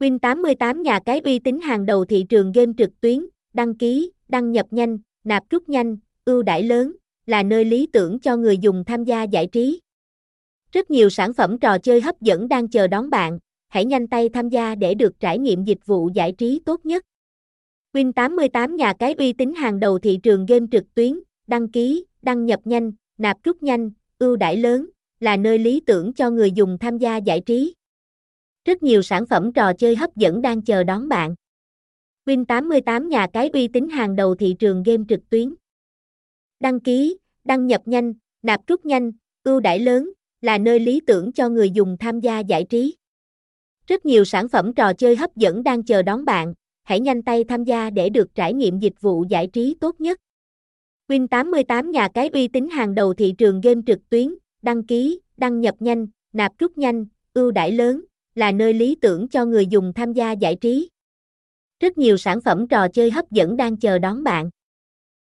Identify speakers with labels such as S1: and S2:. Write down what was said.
S1: Win88 nhà cái uy tín hàng đầu thị trường game trực tuyến, đăng ký, đăng nhập nhanh, nạp rút nhanh, ưu đãi lớn, là nơi lý tưởng cho người dùng tham gia giải trí. Rất nhiều sản phẩm trò chơi hấp dẫn đang chờ đón bạn, hãy nhanh tay tham gia để được trải nghiệm dịch vụ giải trí tốt nhất. Win88 nhà cái uy tín hàng đầu thị trường game trực tuyến, đăng ký, đăng nhập nhanh, nạp rút nhanh, ưu đãi lớn, là nơi lý tưởng cho người dùng tham gia giải trí. Rất nhiều sản phẩm trò chơi hấp dẫn đang chờ đón bạn. Win88 nhà cái uy tín hàng đầu thị trường game trực tuyến. Đăng ký, đăng nhập nhanh, nạp rút nhanh, ưu đãi lớn, là nơi lý tưởng cho người dùng tham gia giải trí. Rất nhiều sản phẩm trò chơi hấp dẫn đang chờ đón bạn, hãy nhanh tay tham gia để được trải nghiệm dịch vụ giải trí tốt nhất. Win88 nhà cái uy tín hàng đầu thị trường game trực tuyến, đăng ký, đăng nhập nhanh, nạp rút nhanh, ưu đãi lớn, là nơi lý tưởng cho người dùng tham gia giải trí. Rất nhiều sản phẩm trò chơi hấp dẫn đang chờ đón bạn.